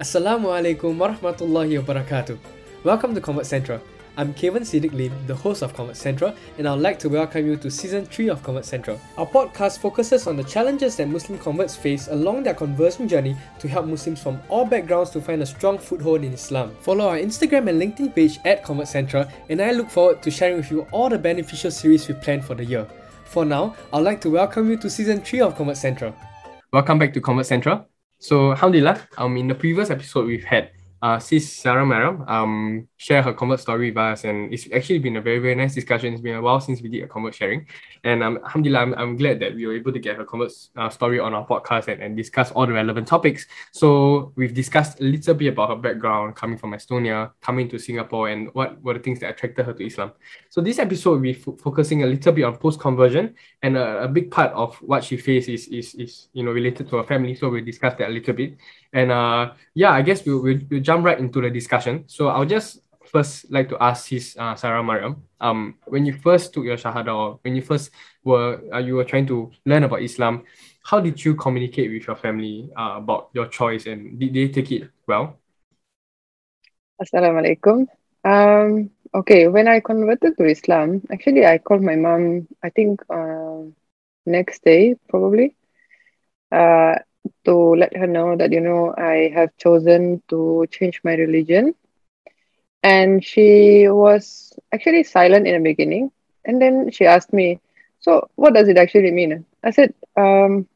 Assalamualaikum warahmatullahi wabarakatuh. Welcome to Convert Central. I'm Kevin Siddiq Lim, the host of Convert Central, and I'd like to welcome you to season 3 of Convert Central. Our podcast focuses on the challenges that Muslim converts face along their conversion journey to help Muslims from all backgrounds to find a strong foothold in Islam. Follow our Instagram and LinkedIn page at Convert Central, and I look forward to sharing with you all the beneficial series we plan for the year. For now, I'd like to welcome you to season 3 of Convert Central. Welcome back to Convert Central. So alhamdulillah, um, in the previous episode we've had uh, Sis Sarah Maryam um, share her convert story with us. And it's actually been a very, very nice discussion. It's been a while since we did a convert sharing. And um, alhamdulillah, I'm, I'm glad that we were able to get her convert uh, story on our podcast and, and discuss all the relevant topics. So we've discussed a little bit about her background, coming from Estonia, coming to Singapore, and what were the things that attracted her to Islam. So this episode, we're f- focusing a little bit on post-conversion. And a, a big part of what she faced is, is, is, you know, related to her family. So we'll discuss that a little bit. And uh, yeah, I guess we'll, we'll, we'll jump right into the discussion. So I'll just first like to ask his uh, Sarah Maryam, um, when you first took your Shahada or when you first were uh, you were trying to learn about Islam, how did you communicate with your family uh, about your choice and did they take it well? Assalamualaikum. Um, okay, when I converted to Islam, actually I called my mom, I think uh, next day probably. Uh, to let her know that you know I have chosen to change my religion. And she was actually silent in the beginning. And then she asked me, So, what does it actually mean? I said, um,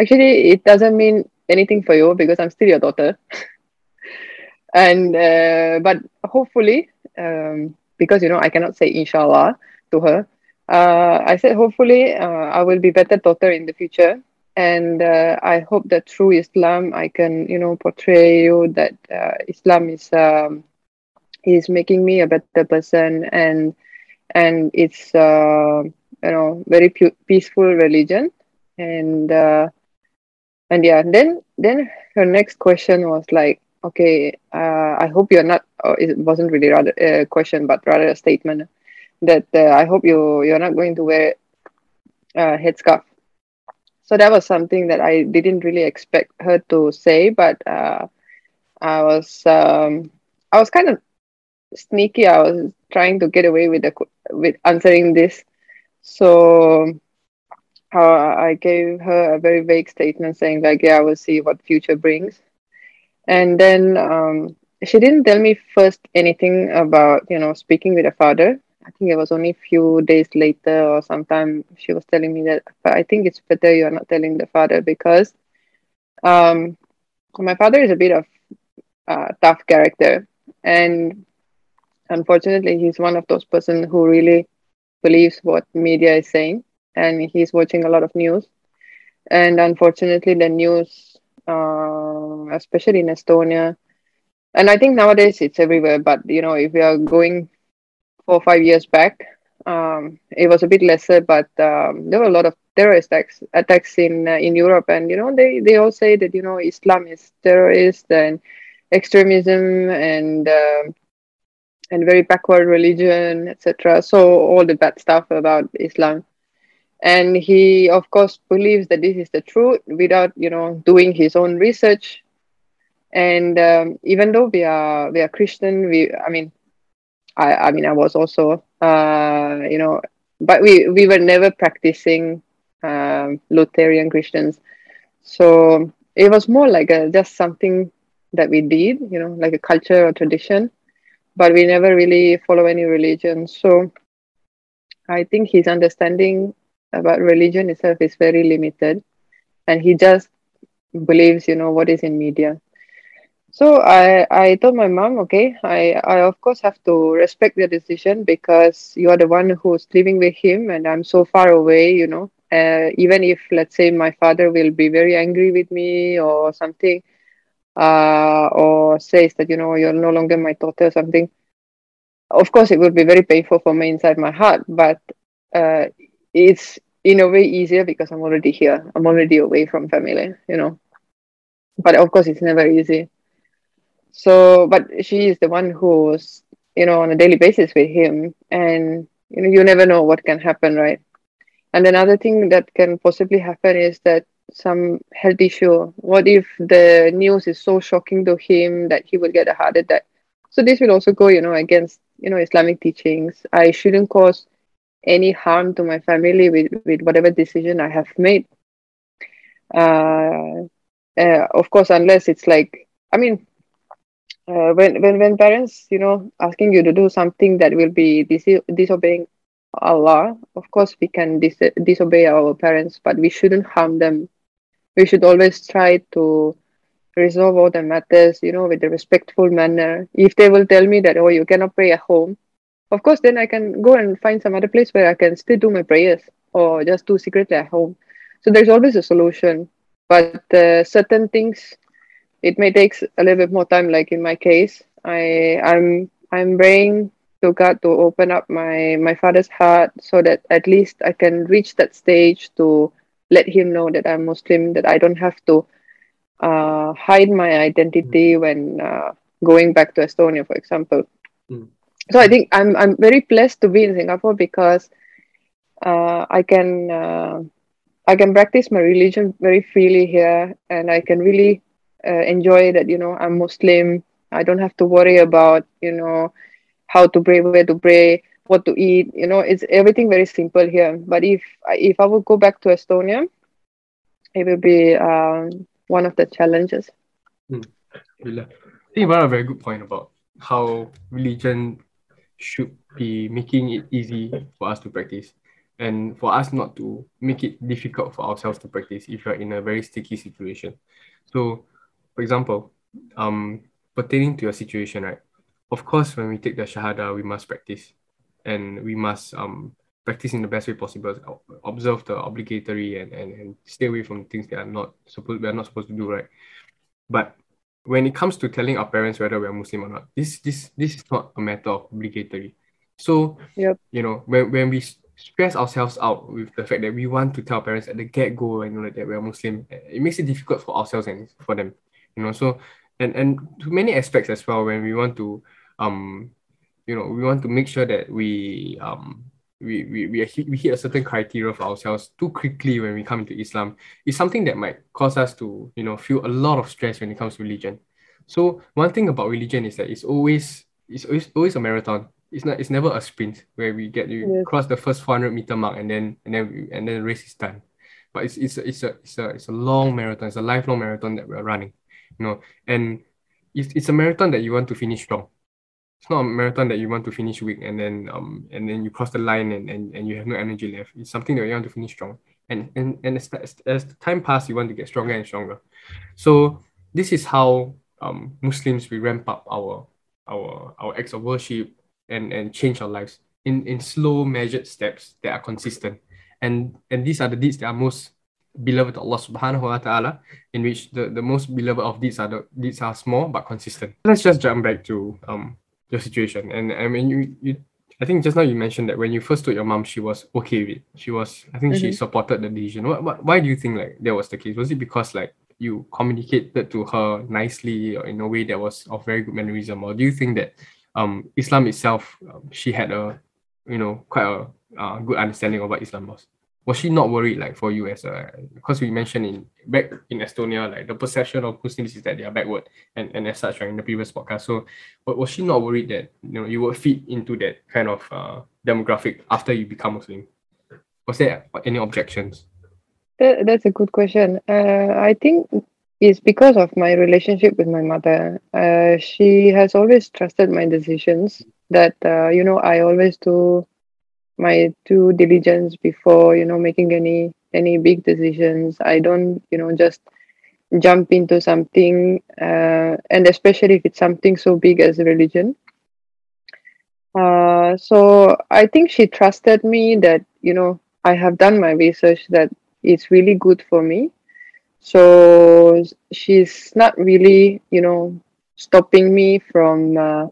Actually, it doesn't mean anything for you because I'm still your daughter. and, uh, but hopefully, um, because, you know, I cannot say inshallah to her, uh, I said, hopefully, uh, I will be better daughter in the future and uh, I hope that through Islam I can you know portray you that uh, Islam is um, is making me a better person and and it's uh, you know very pu- peaceful religion. And uh, and yeah then then her next question was like okay uh, I hope you're not oh, it wasn't really rather a question but rather a statement that uh, I hope you you're not going to wear a headscarf. So that was something that I didn't really expect her to say, but uh, I was um, I was kind of sneaky. I was trying to get away with the with answering this, so uh, I gave her a very vague statement saying like, "Yeah, I will see what future brings," and then um, she didn't tell me first anything about you know speaking with a father. I think it was only a few days later or sometime she was telling me that I think it's better you're not telling the father because um my father is a bit of a tough character and unfortunately he's one of those person who really believes what media is saying and he's watching a lot of news and unfortunately the news uh, especially in Estonia and I think nowadays it's everywhere but you know if we are going four or five years back. Um, it was a bit lesser, but um, there were a lot of terrorist attacks, attacks in uh, in Europe, and you know they they all say that you know Islam is terrorist and extremism and uh, and very backward religion, etc. So all the bad stuff about Islam, and he of course believes that this is the truth without you know doing his own research. And um, even though we are we are Christian, we I mean I, I mean, I was also, uh, you know, but we, we were never practicing um, Lutheran Christians. So it was more like a, just something that we did, you know, like a culture or tradition, but we never really follow any religion. So I think his understanding about religion itself is very limited. And he just believes, you know, what is in media. So I, I told my mom, okay, I, I of course have to respect your decision because you are the one who's living with him and I'm so far away, you know. Uh, even if let's say my father will be very angry with me or something, uh, or says that you know you're no longer my daughter or something, of course it would be very painful for me inside my heart. But uh, it's in a way easier because I'm already here. I'm already away from family, you know. But of course, it's never easy so but she is the one who's you know on a daily basis with him and you know you never know what can happen right and another thing that can possibly happen is that some health issue? What if the news is so shocking to him that he will get a heart attack? So this will also go, you know, against you know Islamic teachings. I shouldn't cause any harm to my family with, with whatever decision I have made. Uh, uh, of course, unless it's like, I mean, uh, when, when when parents, you know, asking you to do something that will be dis- disobeying Allah, of course, we can dis- disobey our parents, but we shouldn't harm them. We should always try to resolve all the matters, you know, with a respectful manner. If they will tell me that, oh, you cannot pray at home, of course, then I can go and find some other place where I can still do my prayers or just do secretly at home. So there's always a solution. But uh, certain things, it may take a little bit more time. Like in my case, I I'm I'm praying to God to open up my my father's heart so that at least I can reach that stage to let him know that I'm Muslim, that I don't have to uh, hide my identity when uh, going back to Estonia, for example. Mm. So I think I'm I'm very blessed to be in Singapore because uh, I can uh, I can practice my religion very freely here, and I can really uh, enjoy that. You know, I'm Muslim. I don't have to worry about you know how to pray, where to pray, what to eat. You know, it's everything very simple here. But if if I would go back to Estonia, it will be um, one of the challenges. Hmm. I think you a very good point about how religion should be making it easy for us to practice and for us not to make it difficult for ourselves to practice if you're in a very sticky situation. So, for example, um, pertaining to your situation, right? Of course, when we take the Shahada, we must practice and we must um, practice in the best way possible, observe the obligatory and, and, and stay away from things that are not supposed we are not supposed to do, right? But when it comes to telling our parents whether we're Muslim or not, this this this is not a matter of obligatory. So yep. you know, when, when we stress ourselves out with the fact that we want to tell parents at the get-go and you know that we're Muslim, it makes it difficult for ourselves and for them. You know, so and and to many aspects as well when we want to um you know we want to make sure that we um we, we, we, hit, we hit a certain criteria for ourselves too quickly when we come into Islam is something that might cause us to, you know, feel a lot of stress when it comes to religion. So one thing about religion is that it's always it's always, always a marathon. It's not it's never a sprint where we get you yes. cross the first 400 meter mark and then and then and then the race is done. But it's it's a, it's a it's a it's a long marathon. It's a lifelong marathon that we're running, you know. And it's, it's a marathon that you want to finish strong it's not a marathon that you want to finish weak and then um and then you cross the line and, and, and you have no energy left. It's something that you want to finish strong. And and, and as, as, as time passes, you want to get stronger and stronger. So this is how um Muslims we ramp up our our our acts of worship and, and change our lives in, in slow measured steps that are consistent. And and these are the deeds that are most beloved to Allah subhanahu wa ta'ala, in which the, the most beloved of these are the deeds are small but consistent. Let's just jump back to um your situation. And I mean, you, you I think just now you mentioned that when you first told your mom, she was okay with it. She was, I think mm-hmm. she supported the decision. What, what, why do you think like that was the case? Was it because like you communicated to her nicely or in a way that was of very good mannerism, or do you think that um Islam itself, um, she had a, you know, quite a uh, good understanding of what Islam was? Was she not worried like for you as a because we mentioned in back in Estonia like the perception of Muslims is that they are backward and, and as such right in the previous podcast. So but was she not worried that you know you would fit into that kind of uh, demographic after you become Muslim? Was there any objections? That, that's a good question. Uh, I think it's because of my relationship with my mother. Uh, she has always trusted my decisions that uh, you know I always do my due diligence before you know making any any big decisions. I don't you know just jump into something uh, and especially if it's something so big as religion. Uh, so i think she trusted me that you know i have done my research that it's really good for me. So she's not really you know stopping me from uh,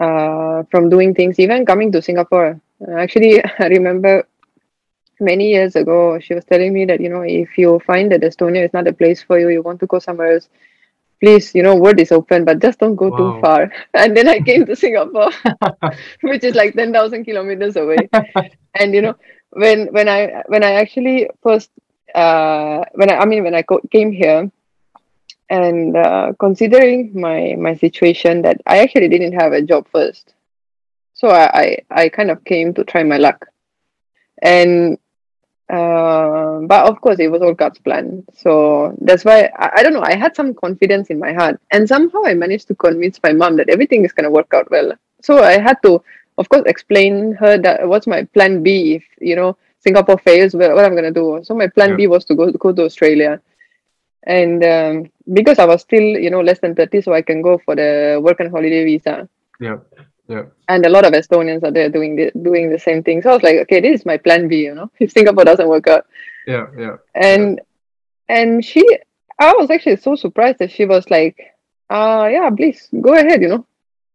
uh, from doing things even coming to singapore Actually, I remember many years ago, she was telling me that, you know, if you find that Estonia is not a place for you, you want to go somewhere else, please, you know, word is open, but just don't go wow. too far. And then I came to Singapore, which is like 10,000 kilometers away. and, you know, when, when I, when I actually first uh, when I, I mean when I co- came here, and uh, considering my my situation that I actually didn't have a job first, so I I, I kind of came to try my luck, and uh, but of course it was all God's plan. So that's why I, I don't know. I had some confidence in my heart, and somehow I managed to convince my mom that everything is gonna work out well. So I had to, of course, explain her that what's my plan B if you know Singapore fails, what, what I'm gonna do. So my plan Yeah. B was to go go to Australia, and um, because I was still you know less than thirty, so I can go for the work and holiday visa. Yeah. Yeah. And a lot of Estonians are there doing the, doing the same thing. So I was like, okay, this is my plan B. You know, if Singapore doesn't work out, Yeah. Yeah. and and she, I was actually so surprised that she was like, uh yeah, please go ahead. You know,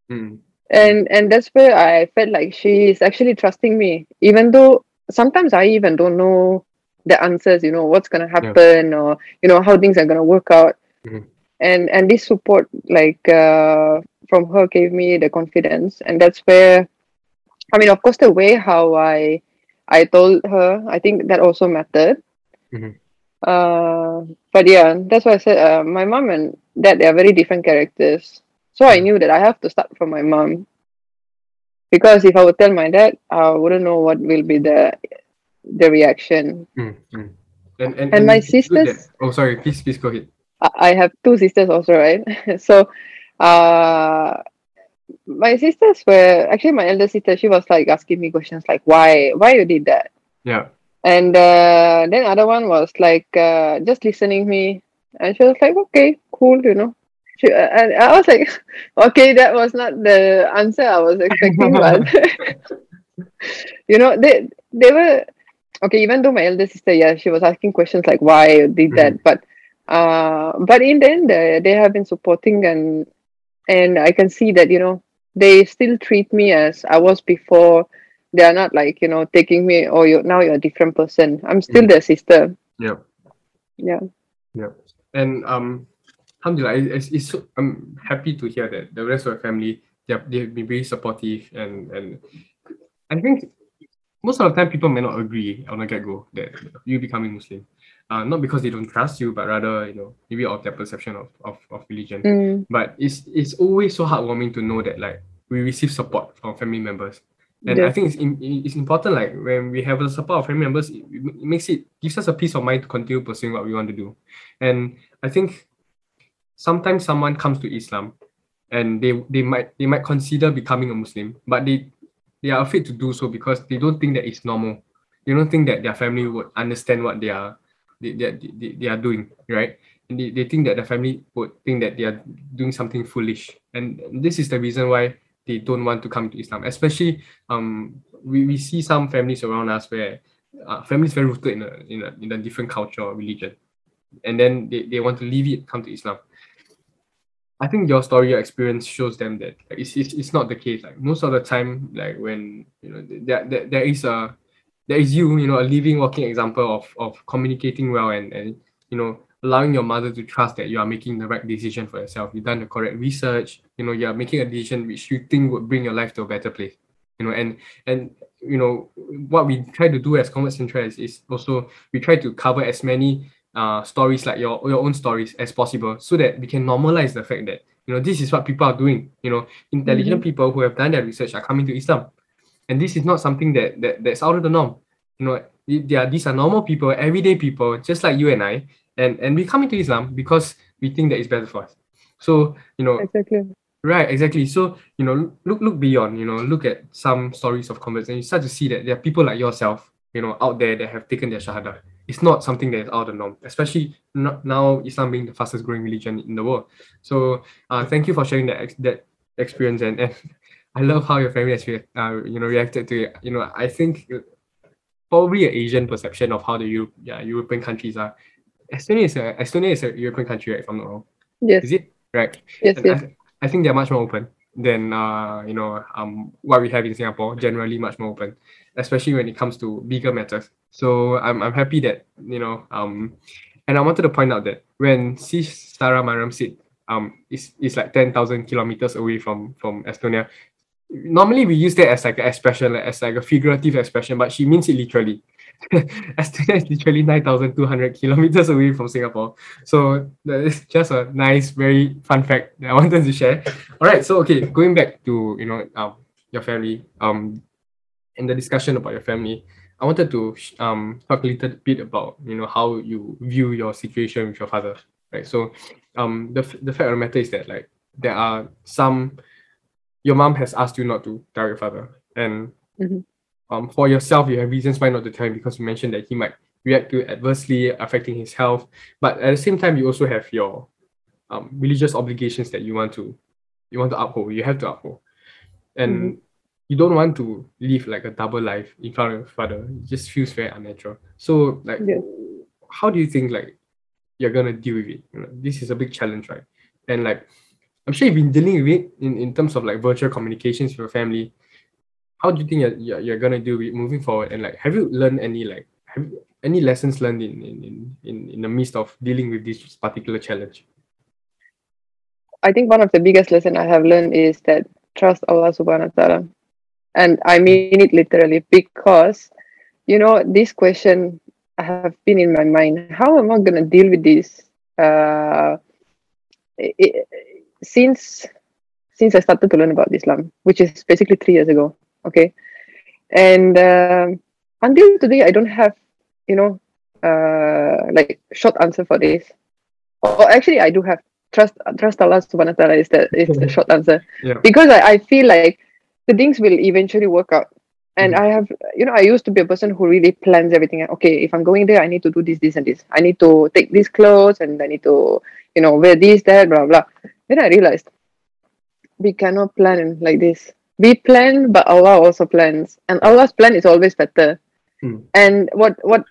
Mm. and and that's where I felt like she is actually trusting me, even though sometimes I even don't know the answers. You know what's gonna happen, or you know how things are gonna work out. Mhm. And and this support, like uh, from her, gave me the confidence, and that's where, I mean, of course, the way how I I told her, I think that also mattered. Mhm. Uh, but yeah, that's why I said uh, my mom and dad they are very different characters. So I Mm. knew that I have to start from my mom. Because if I would tell my dad, I wouldn't know what will be the the reaction. Mm. Mm. And, and, And my sisters- oh, sorry. Please, please go ahead. I I have two sisters also, right? so uh my sisters were actually my elder sister, she was like asking me questions like why why you did that? Yeah. And uh, then other one was like uh, just listening me, and she was like, "Okay, cool," you know. She, and I was like, "Okay, that was not the answer I was expecting," but you know, they they were okay. Even though my elder sister, yeah, she was asking questions like why you did that, but uh, but in the end, uh, they have been supporting, and and I can see that you know they still treat me as I was before they are not like you know taking me oh you now you're a different person i'm still Mm. their sister Yeah. yeah Yeah. And um Alhamdulillah, it- it's, it's so, I'm happy to hear that the rest of the family they've they've been very supportive and and I think most of the time people may not agree on a get-go that you becoming Muslim. Uh, not because they don't trust you, but rather, you know, maybe of their perception of, of, of religion. mm, But it's it's always so heartwarming to know that like we receive support from family members. And I think it's in, it's important like when we have the support of family members, it, it makes it gives us a peace of mind to continue pursuing what we want to do. And I think sometimes someone comes to Islam and they they might they might consider becoming a Muslim, but they they are afraid to do so because they don't think that it's normal. They don't think that their family would understand what they are they, they, they, they are doing, right? And they, they think that the family would think that they are doing something foolish. And this is the reason why they don't want to come to Islam. Especially um we, we see some families around us where uh, families very rooted in a, in a in a different culture or religion. And then they, they want to leave it, come to Islam. I think your story, your experience shows them that it's, it's, it's not the case. Like most of the time, like when you know there, there, there is a there is you, you know, a living, walking example of of communicating well and and you know allowing your mother to trust that you are making the right decision for yourself. You've done the correct research. You know, you are making a decision which you think would bring your life to a better place. You know, and and you know what we try to do as Convert Central is, is also we try to cover as many uh, stories like your your own stories as possible so that we can normalize the fact that you know this is what people are doing you know intelligent people who have done their research are coming to islam and this is not something that, that that's out of the norm you know they are, these are normal people everyday people just like you and i and and we come into islam because we think that it's better for us so you know exactly Right, exactly. So, you know, look look beyond, you know, look at some stories of converts and you start to see that there are people like yourself, you know, out there that have taken their shahada. It's not something that is out of the norm, especially not now Islam being the fastest growing religion in the world. So, uh, thank you for sharing that ex- that experience and, and I love how your family has re- uh, you know reacted to it. You know, I think probably an Asian perception of how the Europe, yeah, European countries are. Estonia is a Estonia is a European country, right, if I'm not wrong. yes Is it? Right. yes And yes I, I think they're much more open than uh, you know um what we have in Singapore. Generally, much more open, especially when it comes to bigger matters. So I'm I'm happy that you know um, and I wanted to point out that when Sis Sarah Maryam said um it's, it's like ten thousand kilometers away from from Estonia. Normally we use that as like an expression, like, as like a figurative expression, but she means it literally. Estonia is literally 9,200 kilometers away from Singapore. So that is just a nice, very fun fact that I wanted to share. All right, so okay, going back to you know um your family um in the discussion about your family, I wanted to um talk a little bit about you know how you view your situation with your father, right? So um the the fact of the matter is that like there are some your mom has asked you not to tell your father. And Mhm. um for yourself you have reasons why not to tell him because you mentioned that he might react to adversely affecting his health. But at the same time you also have your um religious obligations that you want to you want to uphold. You have to uphold. And Mhm. you don't want to live like a double life in front of your father. It just feels very unnatural. So like Yeah. how do you think like you're gonna deal with it? You know, this is a big challenge right? And like i'm sure you've been dealing with it in, in terms of like virtual communications with your family how do you think you're, you're, you're gonna do it moving forward and like have you learned any like have you, any lessons learned in, in in in the midst of dealing with this particular challenge I think one of the biggest lesson I have learned is that trust Allah subhanahu wa ta'ala. And I mean it literally because, you know, this question have been in my mind. How am I gonna deal with this? Uh, i- i- since since I started to learn about Islam, which is basically three years ago. Okay. And um until today I don't have, you know, uh like short answer for this. Or actually I do have trust trust Allah subhanahu wa ta'ala is the is the short answer. Yeah. Because I, I feel like the things will eventually work out. And Mhm. I have you know, I used to be a person who really plans everything. Okay, if I'm going there, I need to do this, this, and this. I need to take these clothes and I need to, you know, wear this, that, blah blah. Then I realized we cannot plan like this. We plan, but Allah also plans. And Allah's plan is always better. Hmm. And what what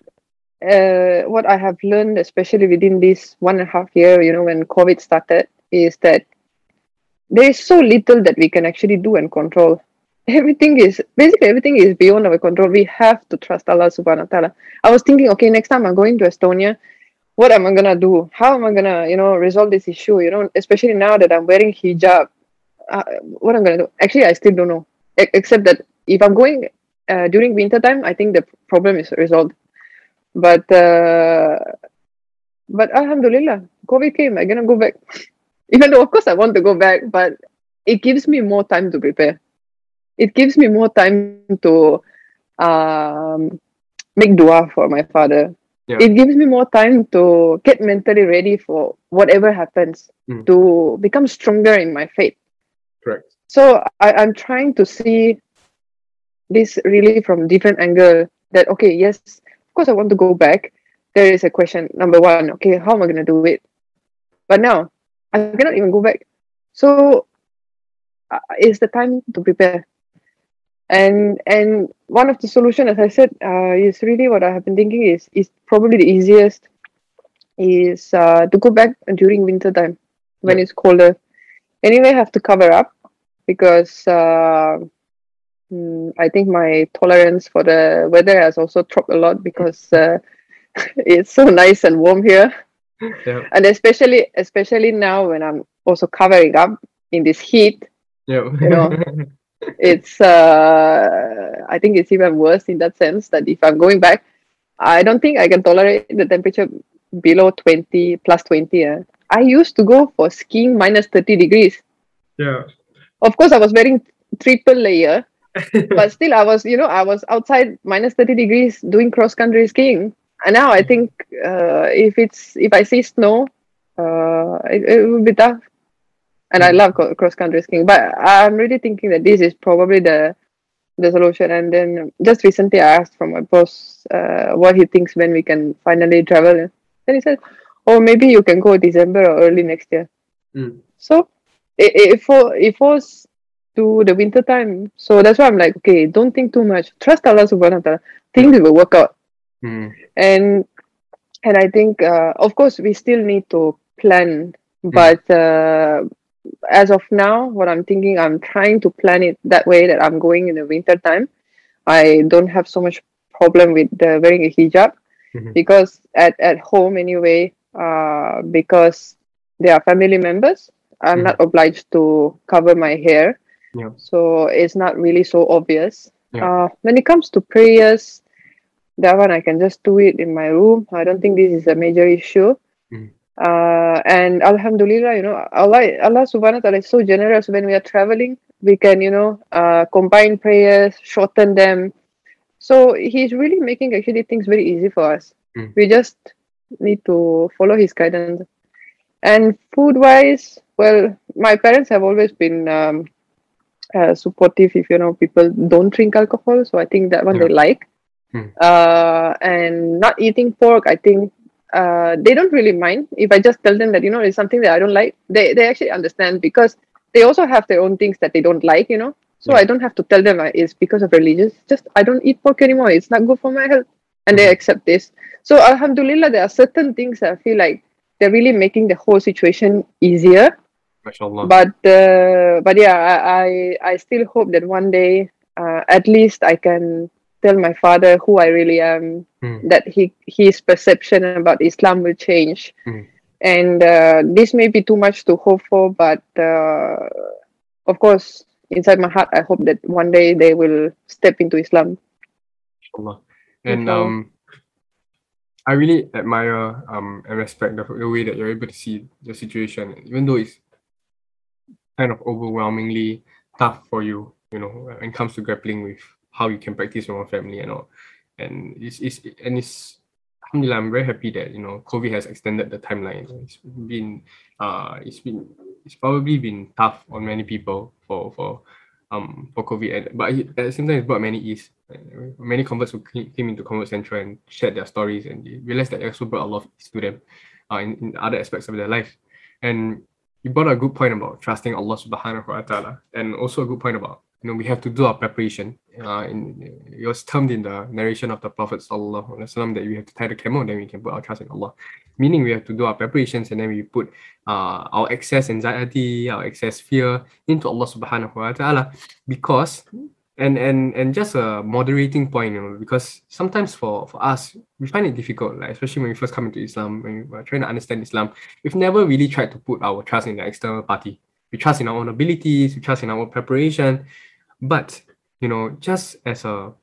uh, what I have learned, especially within this one and a half year, you know, when COVID started, is that there is so little that we can actually do and control. Everything is basically everything is beyond our control. We have to trust Allah subhanahu wa ta'ala. I was thinking, okay, next time I'm going to Estonia, what am I gonna do? How am I gonna, you know, resolve this issue? You know, especially now that I'm wearing hijab, uh, what I'm gonna do? Actually, I still don't know. E- except that if I'm going uh, during winter time, I think the problem is resolved. But uh, but Alhamdulillah, COVID came. I'm gonna go back. Even though, of course, I want to go back, but it gives me more time to prepare. It gives me more time to um, make dua for my father. Yeah. It gives me more time to get mentally ready for whatever happens, Mm. to become stronger in my faith. correct So I, I'm trying to see this really from different angle. That okay, yes, of course I want to go back. There is a question number one. Okay, how am I gonna do it? But now I cannot even go back. So uh, it's the time to prepare. And and one of the solution, as I said, uh, is really what I have been thinking is is probably the easiest is uh, to go back during winter time when Yeah. it's colder. Anyway, I have to cover up because uh, mm, I think my tolerance for the weather has also dropped a lot because uh, it's so nice and warm here, yeah and especially especially now when I'm also covering up in this heat. yeah You know, It's uh, I think it's even worse in that sense that if I'm going back, I don't think I can tolerate the temperature below twenty plus twenty. Uh. I used to go for skiing minus thirty degrees. yeah Of course, I was wearing triple layer, but still i was you know i was outside minus 30 degrees doing cross country skiing and now i think uh, if it's if i see snow uh, it, it will be tough and i Mm. love cross country skiing but i'm really thinking that this is probably the the solution and then just recently i asked from my boss uh, what he thinks when we can finally travel then he said oh maybe you can go december or early next year Mm. so it, it, for, it falls to the winter time. So that's why I'm like, okay, don't think too much. Trust Allah subhanahu wa ta'ala. Things will work out. Mm. And and I think uh, of course we still need to plan. But uh, as of now, what I'm thinking, I'm trying to plan it that way that I'm going in the winter time. I don't have so much problem with uh, wearing a hijab Mhm. because at, at home anyway, uh, because they are family members, I'm not obliged to cover my hair. Yeah. So it's not really so obvious. Yeah. Uh, when it comes to prayers, that one I can just do it in my room. I don't think this is a major issue. Mm. Uh, and Alhamdulillah, you know, Allah, Allah subhanahu wa ta'ala is so generous when we are traveling. We can, you know, uh, combine prayers, shorten them. So he's really making actually things very easy for us. Mm. We just need to follow his guidance. And food wise, well, my parents have always been um, uh, supportive if you know people don't drink alcohol. So I think that one they like. Hmm. Uh, and not eating pork, I think uh, they don't really mind if I just tell them that you know it's something that I don't like. They they actually understand because they also have their own things that they don't like. You know, so Yeah. I don't have to tell them uh, it's because of religious. Just I don't eat pork anymore. It's not good for my health, and they Mhm. accept this. So Alhamdulillah, there are certain things that I feel like they're really making the whole situation easier MashaAllah. but uh, but yeah I, I i still hope that one day uh, at least i can tell my father who i really am Mm. that he his perception about islam will change Mm. and uh, this may be too much to hope for but uh, of course inside my heart i hope that one day they will step into islam Allah. And um, I really admire um and respect the, the way that you're able to see the situation, even though it's kind of overwhelmingly tough for you, you know, when it comes to grappling with how you can practice your own family and all. And it's, it's and it's alhamdulillah, I'm very happy that you know COVID has extended the timeline. It's been uh it's been it's probably been tough on many people for for um for COVID and but at the same time it's brought many ease. Many converts who came came into Convert Central and shared their stories and they realized that it also brought a lot of ease to them uh, in, in other aspects of their life. And you brought a good point about trusting Allah subhanahu wa ta'ala and also a good point about you know we have to do our preparation. Uh, in it was termed in the narration of the Prophet wasallam that we have to tie the camel, then we can put our trust in Allah. Meaning we have to do our preparations and then we put uh, our excess anxiety, our excess fear into Allah subhanahu wa ta'ala because and and and just a moderating point, you know, because sometimes for for us we find it difficult, like especially when we first come into Islam, when we are trying to understand Islam, we've never really tried to put our trust in the external party. We trust in our own abilities, we trust in our preparation, but you know, just as a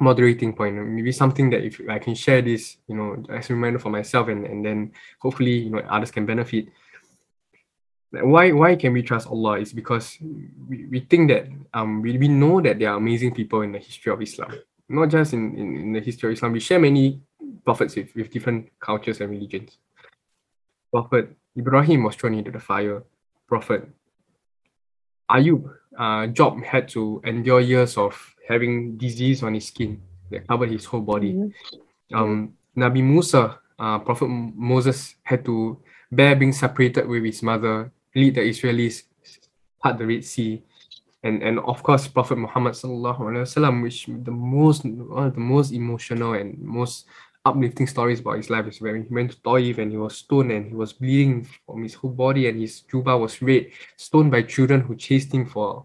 moderating point, maybe something that if I can share this, you know, as a reminder for myself and and then hopefully you know others can benefit. Why why can we trust Allah? Is because we, we think that um we, we know that there are amazing people in the history of Islam. Not just in, in, in the history of Islam. We share many prophets with, with different cultures and religions. Prophet Ibrahim was thrown into the fire. Prophet Ayub, uh, Job had to endure years of having disease on his skin that covered his whole body. Mhm. Um, Nabi Musa, uh, Prophet Moses had to bear being separated with his mother, lead the Israelis part the Red Sea, and and of course Prophet Muhammad sallallahu alaihi wasallam, which the most one of the most emotional and most uplifting stories about his life is when he went to Taif and he was stoned and he was bleeding from his whole body and his juba was red, stoned by children who chased him for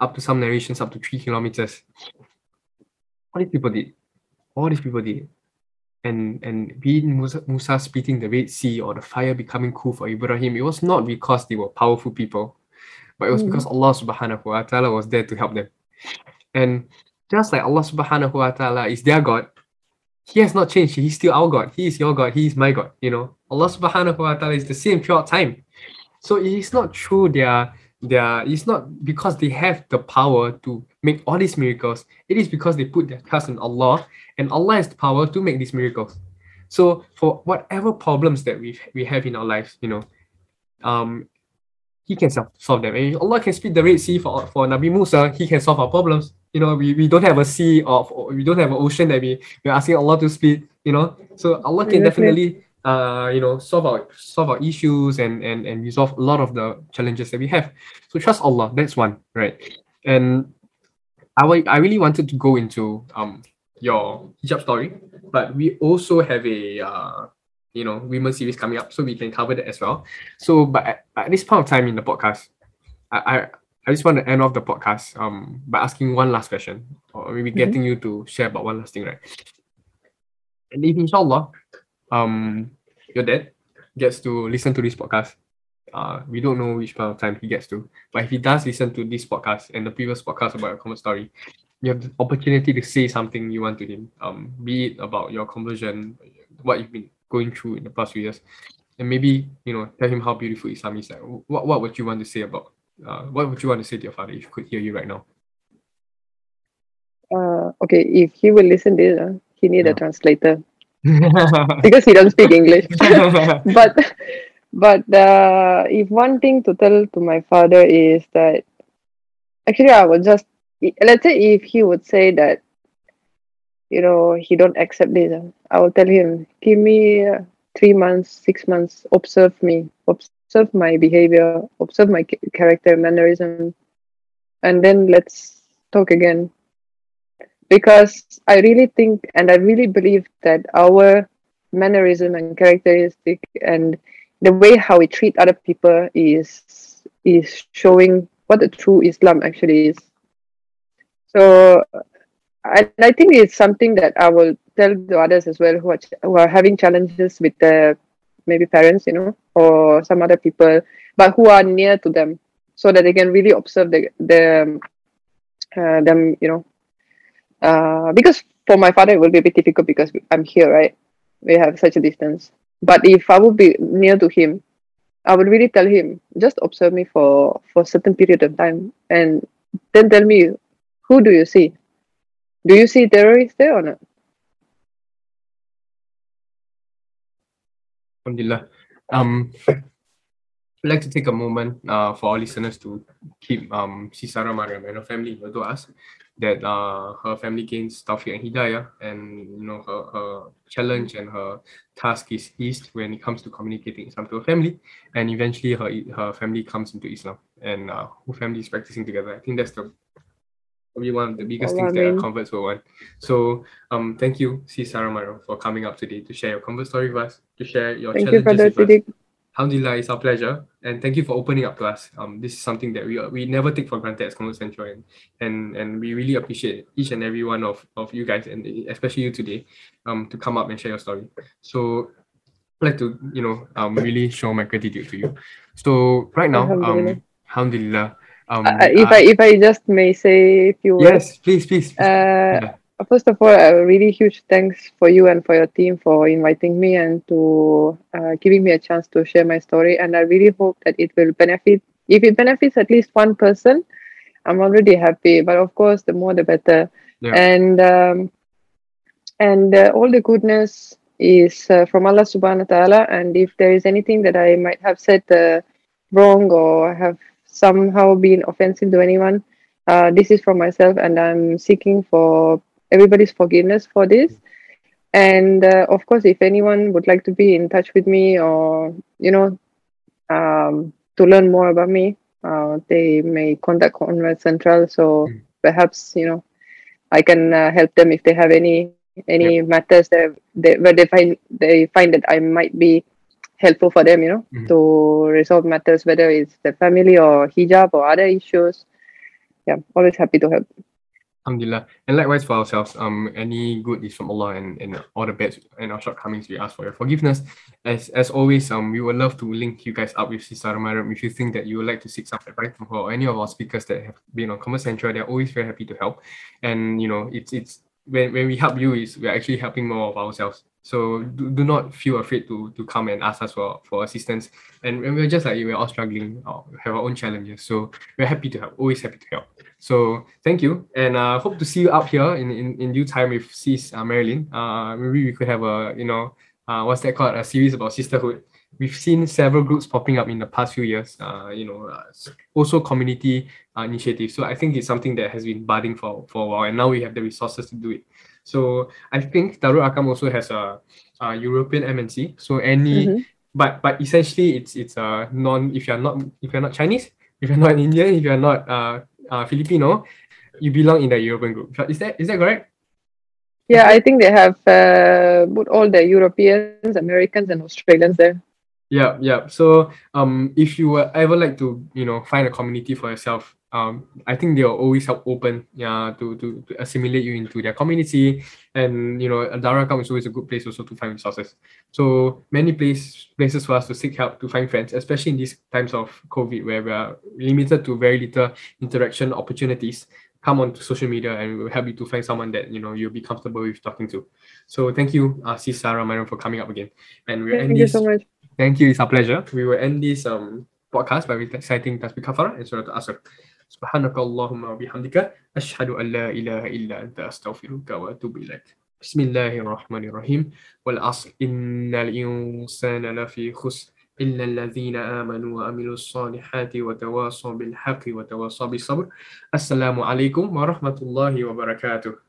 up to some narrations up to three kilometers. All these people did. All these people did. And and being Musa, Musa splitting the Red Sea or the fire becoming cool for Ibrahim, it was not because they were powerful people, but it was Mhm. because Allah subhanahu wa ta'ala was there to help them. And just like Allah subhanahu wa ta'ala is their God, He has not changed. He's still our God. He is your God. He is my God. You know, Allah subhanahu wa ta'ala is the same throughout time. So it is not true they are they are it's not because they have the power to make all these miracles. It is because they put their trust in Allah and Allah has the power to make these miracles. So for whatever problems that we we have in our lives, you know, um he can solve, solve them. And if Allah can split the Red Sea for, for Nabi Musa, he can solve our problems. You know, we, we don't have a sea of or we don't have an ocean that we, we're asking Allah to split, you know. So Allah can definitely uh you know solve our solve our issues and and and resolve a lot of the challenges that we have. So trust Allah, that's one, right? And I, wa- I really wanted to go into um your hijab story, but we also have a uh you know women series coming up, so we can cover that as well. So, but at, at this point of time in the podcast, I, I I just want to end off the podcast um by asking one last question, or maybe Mhm. getting you to share about one last thing, right? And if inshallah, um, your dad gets to listen to this podcast, uh, we don't know which point of time he gets to, but if he does listen to this podcast and the previous podcast about your common story, you have the opportunity to say something you want to him, um, be it about your conversion, what you've been going through in the past few years, and maybe you know tell him how beautiful Islam is. Like, what what would you want to say about? Uh, what would you want to say to your father if he could hear you right now? Uh, okay, if he will listen this, uh, he need Yeah. a translator because he doesn't speak English. but but uh, if one thing to tell to my father is that actually I would just let's say if he would say that you know he don't accept this, I will tell him give me uh, three months, six months, observe me, observe my behavior, observe my character, mannerism, and then let's talk again. Because I really think and I really believe that our mannerism and characteristic and the way how we treat other people is is showing what the true Islam actually is. So, I, I think it's something that I will tell the others as well who are, who are having challenges with the maybe parents, you know, or some other people, but who are near to them, so that they can really observe the the um, uh, them, you know. Uh, because for my father it will be a bit difficult because I'm here, right? We have such a distance. But if I would be near to him, I would really tell him, just observe me for for a certain period of time, and then tell me, who do you see? Do you see terrorists there or not? Alhamdulillah. Um, I'd like to take a moment uh, for our listeners to keep um, Sis Sarah Maryam and her family in du'as that uh, her family gains tawfiq and hidayah and you know her, her challenge and her task is eased when it comes to communicating Islam to her family and eventually her her family comes into Islam and uh, whole family is practicing together. I think that's the probably one of the biggest things that Ameen. our converts will want. So um thank you, Sis Sarah Maryam, for coming up today to share your convert story with us, to share your Thank you, challenges Brother with us. Alhamdulillah, it's our pleasure. And thank you for opening up to us. Um, this is something that we we never take for granted as Convert Central and, and and we really appreciate each and every one of, of you guys and especially you today um to come up and share your story. So I'd like to, you know, um really show my gratitude to you. So right now, um Alhamdulillah. Um Uh, if uh, I if I just may say a few words. yes, please, please. please. Uh, Yeah. first of all, a really huge thanks for you and for your team for inviting me and to uh, giving me a chance to share my story. And I really hope that it will benefit. If it benefits at least one person, I'm already happy. But of course, the more the better. Yeah. And um, and uh, all the goodness is uh, from Allah Subhanahu wa Taala. And if there is anything that I might have said uh, wrong or have somehow been offensive to anyone, uh, this is for myself, and I'm seeking for everybody's forgiveness for this. And uh, of course, if anyone would like to be in touch with me or you know um, to learn more about me, uh, they may contact Convert Central. So Mm. perhaps you know I can uh, help them if they have any any matters that they, where they find they find that I might be helpful for them. You know Mhm. to resolve matters, whether it's the family or hijab or other issues. Yeah, always happy to help. Alhamdulillah. And likewise for ourselves, um, any good is from Allah and, and all the bad and our shortcomings, we ask for your forgiveness. As as always, um, we would love to link you guys up with Sister Maryam if you think that you would like to seek some advice from her or any of our speakers that have been on Convert Central, they're always very happy to help. And you know, it's it's when, when we help you is we're actually helping more of ourselves. So do, do not feel afraid to to come and ask us for, for assistance. And, we're just like we're all struggling, or have our own challenges. So we're happy to help, always happy to help. So thank you, and uh, hope to see you up here in, in, in due time with Sis uh, Maryam. Uh, maybe we could have a you know uh, what's that called a series about sisterhood. We've seen several groups popping up in the past few years. Uh, you know, uh, also community uh, initiatives. So I think it's something that has been budding for for a while, and now we have the resources to do it. So I think Darul Arqam also has a, a European MNC. So any Mhm. but but essentially it's it's a non if you're not if you're not Chinese, if you're not Indian, if you're not uh, uh Filipino, you belong in the European group. Is that is that correct? Yeah, I think they have uh, put all the Europeans, Americans, and Australians there. Yeah, yeah. So um if you were ever like to, you know, find a community for yourself, um I think they'll always help open yeah to to, to assimilate you into their community and you know Darul Arqam is always a good place also to find resources. So many place places for us to seek help to find friends, especially in these times of COVID where we are limited to very little interaction opportunities. come on to social media and we will help you to find someone that you know you'll be comfortable with talking to. So thank you, uh, Sis Sarah Maryam, for coming up again. And we'll end Thank you this. so much. Thank you, it's our pleasure. We will end this um podcast by reciting Tasbih Kafara and Surah Al-Asr. سبحانك اللهم وبحمدك أشهد أن لا إله إلا أنت أستغفرك وأتوب إليك. بسم الله الرحمن الرحيم. والعصر إن الإنسان لفي خسر. إلا الذين آمنوا وعملوا الصالحات وتواصوا بالحق وتواصوا بالصبر. السلام عليكم ورحمة الله وبركاته.